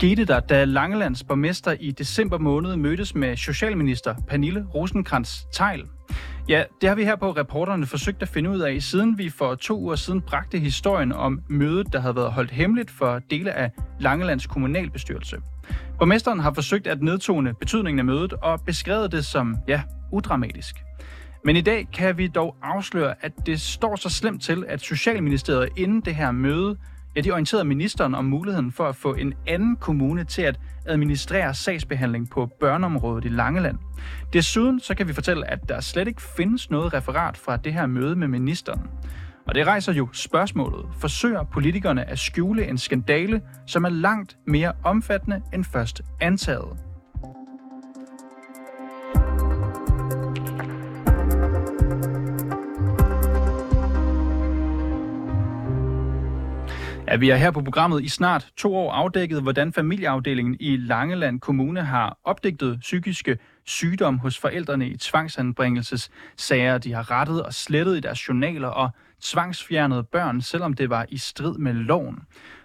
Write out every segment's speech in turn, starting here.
Skete der, da Langelands borgmester i december måned mødtes med socialminister Pernille rosenkrantz teil Ja, det har vi her på reporterne forsøgt at finde ud af, siden vi for to uger siden bragte historien om mødet, der havde været holdt hemmeligt for dele af Langelands kommunalbestyrelse. Borgmesteren har forsøgt at nedtone betydningen af mødet og beskrevet det som, ja, udramatisk. Men i dag kan vi dog afsløre, at det står så slemt til, at Socialministeriet inden det her møde Ja, de orienterede ministeren om muligheden for at få en anden kommune til at administrere sagsbehandling på børneområdet i Langeland. Desuden så kan vi fortælle, at der slet ikke findes noget referat fra det her møde med ministeren. Og det rejser jo spørgsmålet. Forsøger politikerne at skjule en skandale, som er langt mere omfattende end først antaget? Ja, vi er her på programmet i snart to år afdækket, hvordan familieafdelingen i Langeland Kommune har opdigtet psykiske sygdom hos forældrene i tvangsanbringelsessager. De har rettet og slettet i deres journaler og tvangsfjernet børn, selvom det var i strid med loven.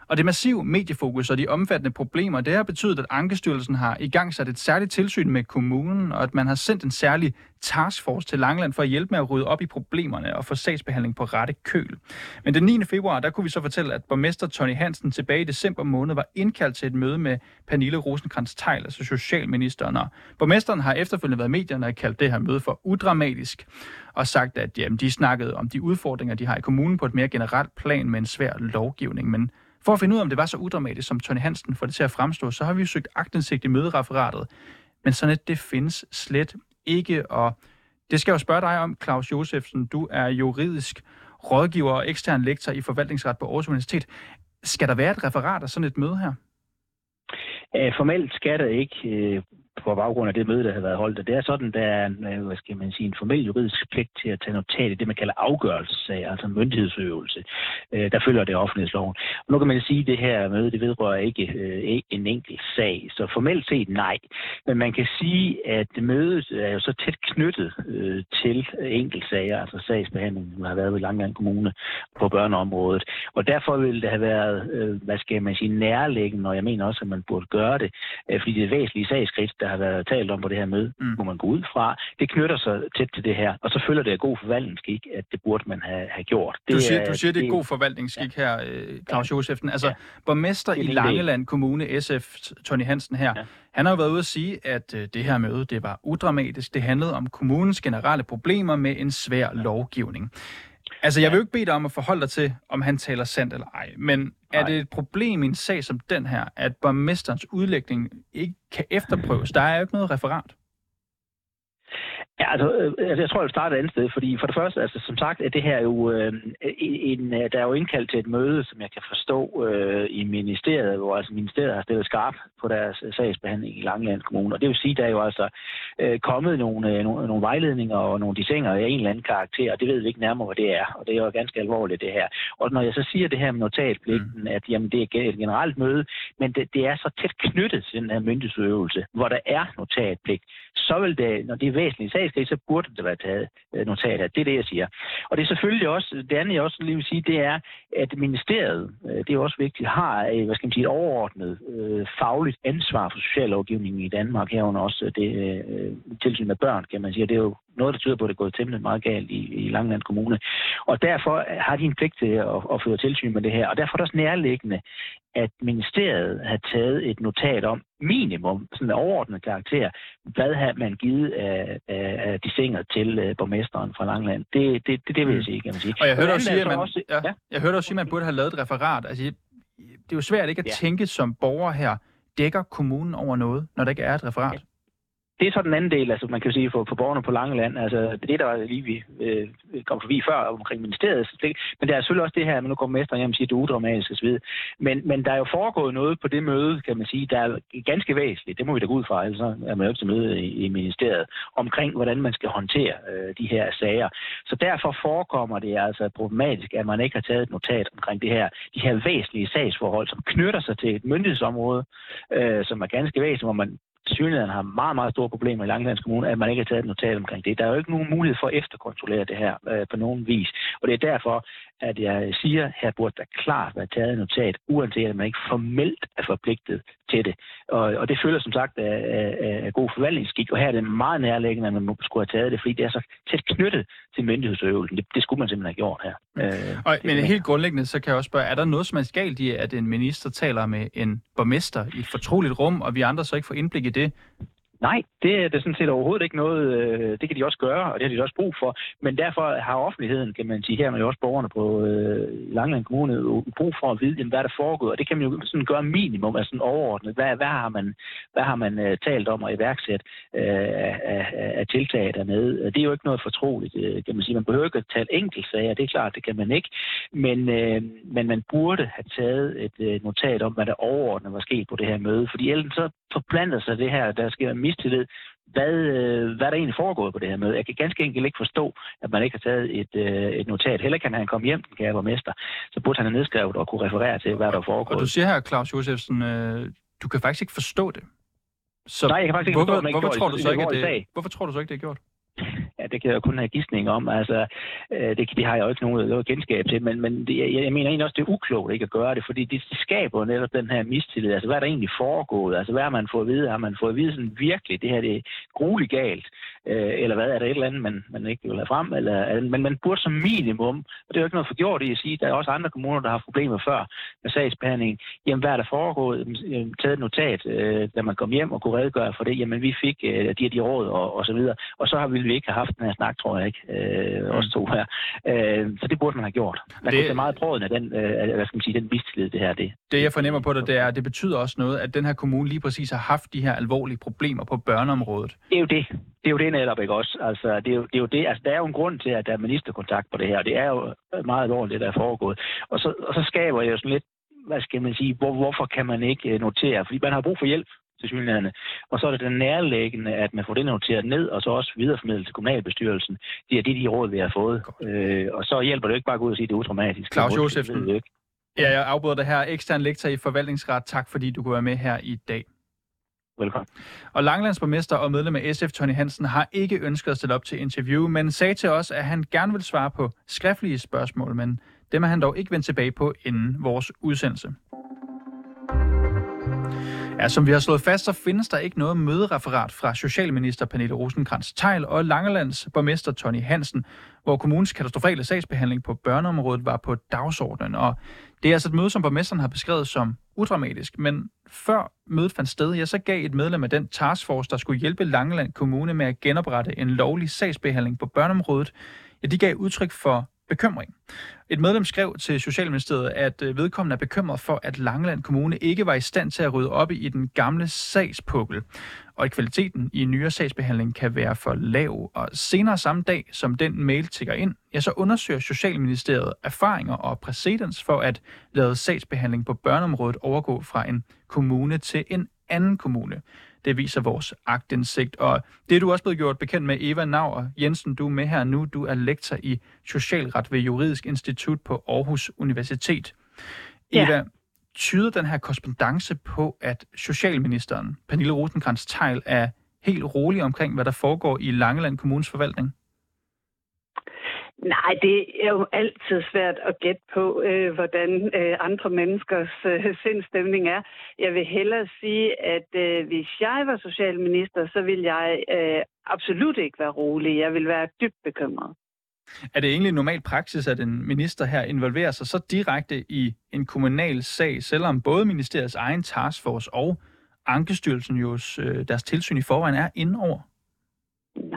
Og det massive mediefokus og de omfattende problemer, det har betydet, at Ankestyrelsen har i gang sat et særligt tilsyn med kommunen, og at man har sendt en særlig taskforce til Langland for at hjælpe med at rydde op i problemerne og få sagsbehandling på rette køl. Men den 9. februar, der kunne vi så fortælle, at borgmester Tony Hansen tilbage i december måned var indkaldt til et møde med Pernille rosenkrantz teil altså socialministeren. Og borgmesteren har efterfølgende været medierne og kaldt det her møde for udramatisk og sagt, at jamen, de snakkede om de udfordringer, de har i kommunen på et mere generelt plan med en svær lovgivning. Men for at finde ud af, om det var så udramatisk, som Tony Hansen får det til at fremstå, så har vi jo søgt agtindsigt i mødereferatet. Men sådan et, det findes slet ikke, og det skal jeg jo spørge dig om, Claus Josefsen. Du er juridisk rådgiver og ekstern lektor i forvaltningsret på Aarhus Universitet. Skal der være et referat af sådan et møde her? Øh, formelt skal der ikke øh, på baggrund af det møde, der har været holdt. Og det er sådan, der er en, øh, hvad skal man sige, en formel juridisk pligt til at tage notat i det, man kalder afgørelsessag, altså myndighedsøvelse. Øh, der følger det offentlighedsloven. Og nu kan man sige, at det her møde, det vedrører ikke øh, en enkelt sag. Så formelt set nej. Men man kan sige, at mødet er jo så tæt knyttet øh, til enkeltsager, altså sagsbehandlingen, som har været ved Langland Kommune på børneområdet. Og derfor ville det have været, øh, hvad skal man sige, nærliggende, og jeg mener også, at man burde gøre det, øh, fordi det er væsentlige sagskridt, der har været talt om på det her møde, mm. må man gå ud fra. Det knytter sig tæt til det her, og så følger det af god forvaltningsskik, at det burde man have, have gjort. Det du, siger, er, du siger, det er god forvaltningsskik ja. her, øh, Claus ja. Josefsen. Altså, ja. borgmester i Langeland Kommune, SF, Tony Hansen her, ja. han har jo været ude at sige, at øh, det her møde, det var udramatisk. Det handlede om kommunens generelle problemer med en svær lovgivning. Altså, jeg vil jo ikke bede dig om at forholde dig til, om han taler sandt eller ej, men er det et problem i en sag som den her, at borgmesterens udlægning ikke kan efterprøves? Der er jo ikke noget referat. Ja, altså, øh, altså, jeg tror, jeg vil starte et andet sted, fordi for det første, altså, som sagt, er det her jo øh, en, øh, der er jo indkaldt til et møde, som jeg kan forstå øh, i ministeriet, hvor altså ministeriet har stillet skarp på deres øh, sagsbehandling i Langeland Kommune. Og det vil sige, der er jo altså øh, kommet nogle, øh, nogle, nogle vejledninger og nogle designer af en eller anden karakter, og det ved vi ikke nærmere, hvad det er. Og det er jo ganske alvorligt, det her. Og når jeg så siger det her med notatpligten, mm. at jamen, det er et generelt møde, men det, det er så tæt knyttet til den her myndighedsøvelse, hvor der er notatpligt, så vil det, når det er væsentligt sagskrig, så burde det være taget øh, notat af. Det er det, jeg siger. Og det er selvfølgelig også, det andet jeg også lige vil sige, det er, at ministeriet, øh, det er også vigtigt, har øh, hvad skal man sige, et overordnet øh, fagligt ansvar for sociallovgivningen i Danmark, herunder også det øh, tilsyn med børn, kan man sige. Det er jo noget, der tyder på, at det er gået temmelig meget galt i, i Langland Kommune. Og derfor har de en pligt til at, at føre tilsyn med det her. Og derfor er det også nærliggende, at ministeriet har taget et notat om minimum, sådan en overordnet karakter, hvad har man givet af, af, af de singer til uh, borgmesteren fra Langland. Det, det, det, det vil jeg sige, kan man sige. Og jeg hørte også sige, at man, også, ja, ja? Jeg hørte også sige, at man burde have lavet et referat. Altså, det er jo svært ikke at ja. tænke som borger her, dækker kommunen over noget, når der ikke er et referat? Ja det er så den anden del, altså man kan sige for, for borgerne på Langeland. Altså det, der lige vi øh, kom forbi før omkring ministeriet. Det, men der er selvfølgelig også det her, at nu kommer mesteren hjem og siger, at det er udramatisk osv. Men, men der er jo foregået noget på det møde, kan man sige, der er ganske væsentligt. Det må vi da gå ud fra, altså, ellers er man jo ikke til møde i, i ministeriet, omkring hvordan man skal håndtere øh, de her sager. Så derfor forekommer det altså problematisk, at man ikke har taget et notat omkring det her, de her væsentlige sagsforhold, som knytter sig til et myndighedsområde, øh, som er ganske væsentligt, hvor man synligheden har meget, meget store problemer i Langelands Kommune, at man ikke har taget et notat omkring det. Der er jo ikke nogen mulighed for at efterkontrollere det her øh, på nogen vis. Og det er derfor, at jeg siger, her burde der klart være taget et notat, uanset at man ikke formelt er forpligtet til det. Og, og det følger som sagt af, af, af god forvaltningsskik, og her er det meget nærliggende, at man skulle have taget det, fordi det er så tæt knyttet til myndighedsøvelsen. Det, det skulle man simpelthen have gjort her. Øh, og, men helt grundlæggende, så kan jeg også spørge, er der noget som er galt i, at en minister taler med en borgmester i et fortroligt rum, og vi andre så ikke får indblik i det? Nej, det er det sådan set overhovedet ikke noget. Øh, det kan de også gøre, og det har de også brug for. Men derfor har offentligheden, kan man sige, her med også borgerne på øh, Langland Kommune, brug for at vide, hvad der foregår. Og det kan man jo sådan gøre minimum, altså sådan overordnet. Hvad, hvad har man, hvad har man øh, talt om at iværksætte uh, øh, af, af, af tiltag dernede? Det er jo ikke noget fortroligt, øh, kan man sige. Man behøver ikke at tale enkeltsager, det er klart, det kan man ikke. Men, men man burde have taget et notat om, hvad der overordnet var sket på det her møde. Fordi ellers så forplanter sig det her, der sker mistillid, hvad, øh, hvad der egentlig foregår på det her møde. Jeg kan ganske enkelt ikke forstå, at man ikke har taget et, øh, et notat. Heller kan han komme hjem, den kære borgmester, så burde han have nedskrevet og kunne referere til, hvad der foregår. Og du siger her, Claus Josefsen, øh, du kan faktisk ikke forstå det. Så Nej, jeg kan faktisk ikke hvorfor, forstå, hvorfor, tror du så ikke, at det, hvorfor tror du så ikke, det er gjort? At det kan jeg kun have gidsning om. Altså, øh, det, det har jeg jo ikke nogen, noget kendskab til, men, men det, jeg, jeg mener egentlig også, det er uklogt ikke at gøre det, fordi det, det skaber netop den her mistillid. Altså, hvad er der egentlig foregået? Altså, hvad har man fået at vide? Har man fået at vide sådan virkelig, det her det er grueligt galt? Øh, eller hvad er der et eller andet, man, man ikke vil have frem? Eller, men man burde som minimum, og det er jo ikke noget forgjort i at sige, der er også andre kommuner, der har problemer før med sagsbehandling. Jamen, hvad er der foregået? Taget et notat, øh, da man kom hjem og kunne redegøre for det. Jamen, vi fik øh, de og de råd og, og så videre. Og så har vi ikke have haft den her snak, tror jeg ikke, øh, mm. os to her. Øh, så det burde man have gjort. Man det... kunne tage meget brøden af den, øh, hvad skal man sige, den mistillid, det her det. Det, jeg fornemmer på det, det er, at det betyder også noget, at den her kommune lige præcis har haft de her alvorlige problemer på børneområdet. Det er jo det. Det er jo det netop, ikke også? Altså, det er jo det. Er jo det. Altså, der er jo en grund til, at der er ministerkontakt på det her, det er jo meget alvorligt, det der er foregået. Og så, og så skaber jeg jo sådan lidt, hvad skal man sige, hvor, hvorfor kan man ikke øh, notere? Fordi man har brug for hjælp til synligheden. Og så er det den nærlæggende, at man får det noteret ned, og så også videreformidlet til kommunalbestyrelsen. Det er det, de råd, vi har fået. Øh, og så hjælper det ikke bare at gå ud og sige, at det er utraumatisk. Claus Josefsen, ja, jeg afbryder det her. Ekstern lektor i forvaltningsret. Tak, fordi du kunne være med her i dag. Velkommen. Og Langlandsborgmester og medlem af SF, Tony Hansen, har ikke ønsket at stille op til interview, men sagde til os, at han gerne vil svare på skriftlige spørgsmål, men dem er han dog ikke vendt tilbage på inden vores udsendelse. Ja, som vi har slået fast, så findes der ikke noget mødereferat fra Socialminister Pernille rosenkrantz teil og Langelands borgmester Tony Hansen, hvor kommunens katastrofale sagsbehandling på børneområdet var på dagsordenen. Og det er altså et møde, som borgmesteren har beskrevet som udramatisk, men før mødet fandt sted, ja, så gav et medlem af den taskforce, der skulle hjælpe Langeland Kommune med at genoprette en lovlig sagsbehandling på børneområdet, ja, de gav udtryk for bekymring. Et medlem skrev til Socialministeriet, at øh, vedkommende er bekymret for, at Langeland Kommune ikke var i stand til at rydde op i den gamle sagspukkel, og at kvaliteten i nyere sagsbehandling kan være for lav. Og senere samme dag, som den mail tigger ind, ja, så undersøger Socialministeriet erfaringer og præcedens for at lade sagsbehandling på børneområdet overgå fra en kommune til en anden kommune. Det viser vores agtindsigt. Og det er du også blevet gjort bekendt med, Eva Nauer Jensen. Du er med her nu. Du er lektor i Socialret ved Juridisk Institut på Aarhus Universitet. Eva, ja. tyder den her korrespondence på, at Socialministeren, Pernille rosenkrantz teil er helt rolig omkring, hvad der foregår i Langeland Kommunes forvaltning? Nej, det er jo altid svært at gætte på, øh, hvordan øh, andre menneskers øh, sindstemning er. Jeg vil hellere sige, at øh, hvis jeg var socialminister, så vil jeg øh, absolut ikke være rolig. Jeg vil være dybt bekymret. Er det egentlig normal praksis, at en minister her involverer sig så direkte i en kommunal sag, selvom både ministeriets egen taskforce og Ankestyrelsen jo øh, deres tilsyn i forvejen er indover?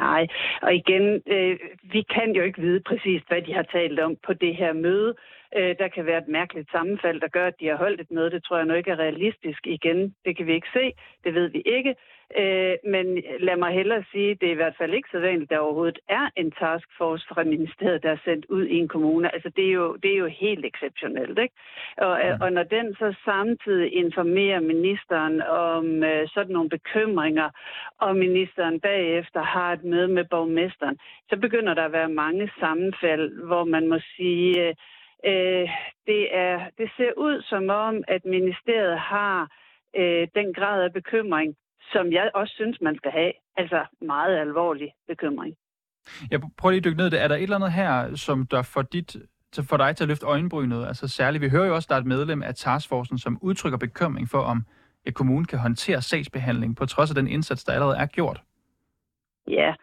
Nej, og igen, øh, vi kan jo ikke vide præcis, hvad de har talt om på det her møde. Øh, der kan være et mærkeligt sammenfald, der gør, at de har holdt et møde. Det tror jeg nu ikke er realistisk igen. Det kan vi ikke se. Det ved vi ikke. Øh, men lad mig hellere sige, det er i hvert fald ikke så vanligt, at der overhovedet er en taskforce fra ministeriet, der er sendt ud i en kommune. Altså det er jo, det er jo helt exceptionelt. Ikke? Og, mm. og når den så samtidig informerer ministeren om øh, sådan nogle bekymringer, og ministeren bagefter har et møde med borgmesteren, så begynder der at være mange sammenfald, hvor man må sige, øh, øh det, er, det ser ud som om, at ministeriet har øh, den grad af bekymring, som jeg også synes, man skal have. Altså meget alvorlig bekymring. Jeg prøver lige at dykke ned i det. Er der et eller andet her, som der for dit for dig til at løfte øjenbrynet? Altså særligt, vi hører jo også, at der er et medlem af taskforcen, som udtrykker bekymring for, om et kommune kan håndtere sagsbehandling, på trods af den indsats, der allerede er gjort. Ja,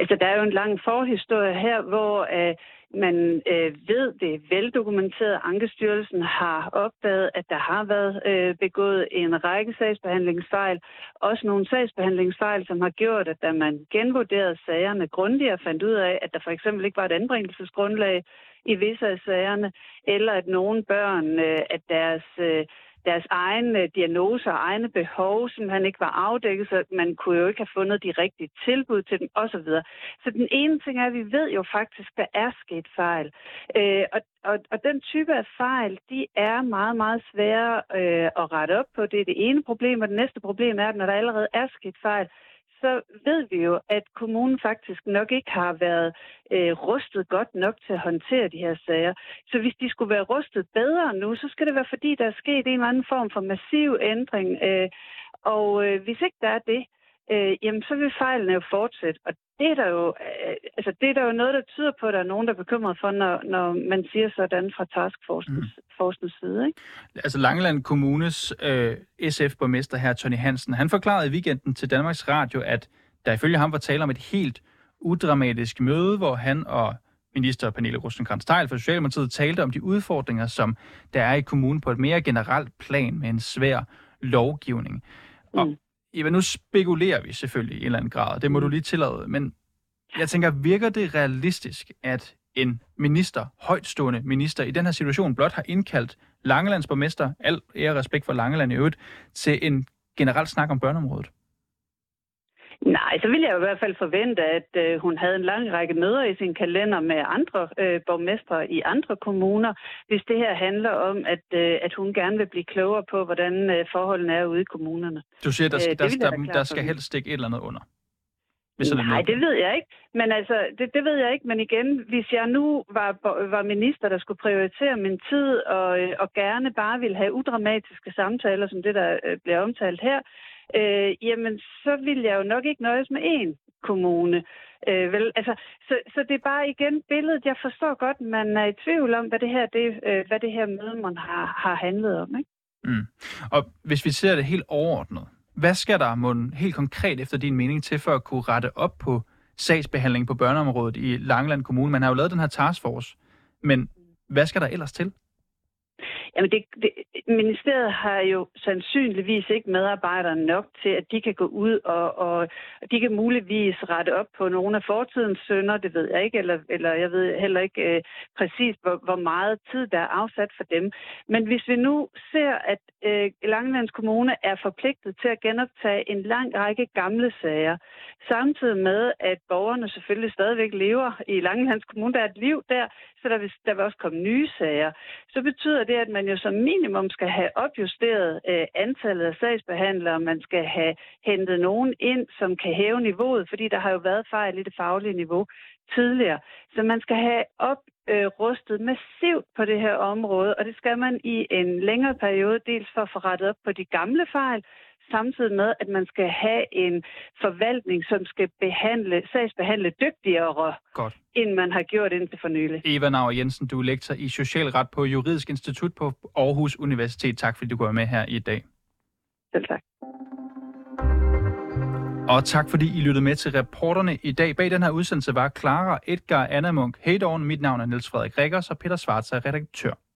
altså der er jo en lang forhistorie her, hvor øh, man øh, ved, det er veldokumenteret. Ankestyrelsen har opdaget, at der har været øh, begået en række sagsbehandlingsfejl. Også nogle sagsbehandlingsfejl, som har gjort, at da man genvurderede sagerne grundigere, fandt ud af, at der for eksempel ikke var et anbringelsesgrundlag i visse af sagerne, eller at nogle børn, øh, at deres... Øh, deres egne øh, diagnoser og egne behov, som han ikke var afdækket, så man kunne jo ikke have fundet de rigtige tilbud til dem osv. Så den ene ting er, at vi ved jo faktisk, der er sket fejl. Øh, og, og, og den type af fejl, de er meget, meget svære øh, at rette op på. Det er det ene problem, og det næste problem er, at når der allerede er sket fejl, så ved vi jo, at kommunen faktisk nok ikke har været øh, rustet godt nok til at håndtere de her sager. Så hvis de skulle være rustet bedre nu, så skal det være fordi, der er sket en eller anden form for massiv ændring. Øh, og øh, hvis ikke der er det, øh, jamen så vil fejlene jo fortsætte. Og det er der jo, øh, altså det er der jo noget, der tyder på, at der er nogen, der er bekymret for, når, når man siger sådan fra taskforcens mm. side. Ikke? Altså Langeland Kommunes øh, SF-borgmester her, Tony Hansen, han forklarede i weekenden til Danmarks Radio, at der ifølge ham var tale om et helt udramatisk møde, hvor han og minister Pernille rosenkrantz teil fra Socialdemokratiet talte om de udfordringer, som der er i kommunen på et mere generelt plan med en svær lovgivning. Mm. Og Eva, nu spekulerer vi selvfølgelig i en eller anden grad, det må du lige tillade, men jeg tænker, virker det realistisk, at en minister, højtstående minister, i den her situation blot har indkaldt Langelands borgmester, al ære respekt for Langeland i øvrigt, til en generelt snak om børneområdet? Nej, så ville jeg i hvert fald forvente, at øh, hun havde en lang række møder i sin kalender med andre øh, borgmestre i andre kommuner, hvis det her handler om, at, øh, at hun gerne vil blive klogere på, hvordan øh, forholdene er ude i kommunerne. Du siger, der, øh, der, der, der, der skal helst stikke et eller andet under? Hvis Nej, det ved jeg ikke. Men altså, det, det ved jeg ikke. Men igen, hvis jeg nu var, var minister, der skulle prioritere min tid og, øh, og gerne bare ville have udramatiske samtaler, som det, der øh, bliver omtalt her, øh, jamen så vil jeg jo nok ikke nøjes med én kommune. Øh, vel, altså, så, så det er bare igen billedet. Jeg forstår godt, man er i tvivl om, hvad det her, det, øh, hvad det her møde man har, har handlet om. Ikke? Mm. Og hvis vi ser det helt overordnet, hvad skal der mon helt konkret efter din mening til for at kunne rette op på sagsbehandling på børneområdet i Langeland Kommune? Man har jo lavet den her taskforce, men hvad skal der ellers til? Jamen det, det, ministeriet har jo sandsynligvis ikke medarbejdere nok til, at de kan gå ud og, og de kan muligvis rette op på nogle af fortidens sønder, det ved jeg ikke, eller, eller jeg ved heller ikke øh, præcis, hvor, hvor meget tid der er afsat for dem. Men hvis vi nu ser, at øh, Langelands Kommune er forpligtet til at genoptage en lang række gamle sager, samtidig med, at borgerne selvfølgelig stadigvæk lever i Langelands Kommune, der er et liv der, så der vil, der vil også komme nye sager, så betyder det, at man jo som minimum skal have opjusteret øh, antallet af sagsbehandlere. Man skal have hentet nogen ind, som kan hæve niveauet, fordi der har jo været fejl i det faglige niveau tidligere. Så man skal have oprustet øh, massivt på det her område, og det skal man i en længere periode, dels for at få rettet op på de gamle fejl, samtidig med, at man skal have en forvaltning, som skal behandle, sagsbehandle dygtigere, Godt. end man har gjort indtil for nylig. Eva Nauer Jensen, du er lektor i Socialret på Juridisk Institut på Aarhus Universitet. Tak fordi du går med her i dag. Selv tak. Og tak fordi I lyttede med til reporterne i dag. Bag den her udsendelse var Clara Edgar Anna Munk Heydorn. Mit navn er Niels Frederik Rikkers, og Peter Svarts er redaktør.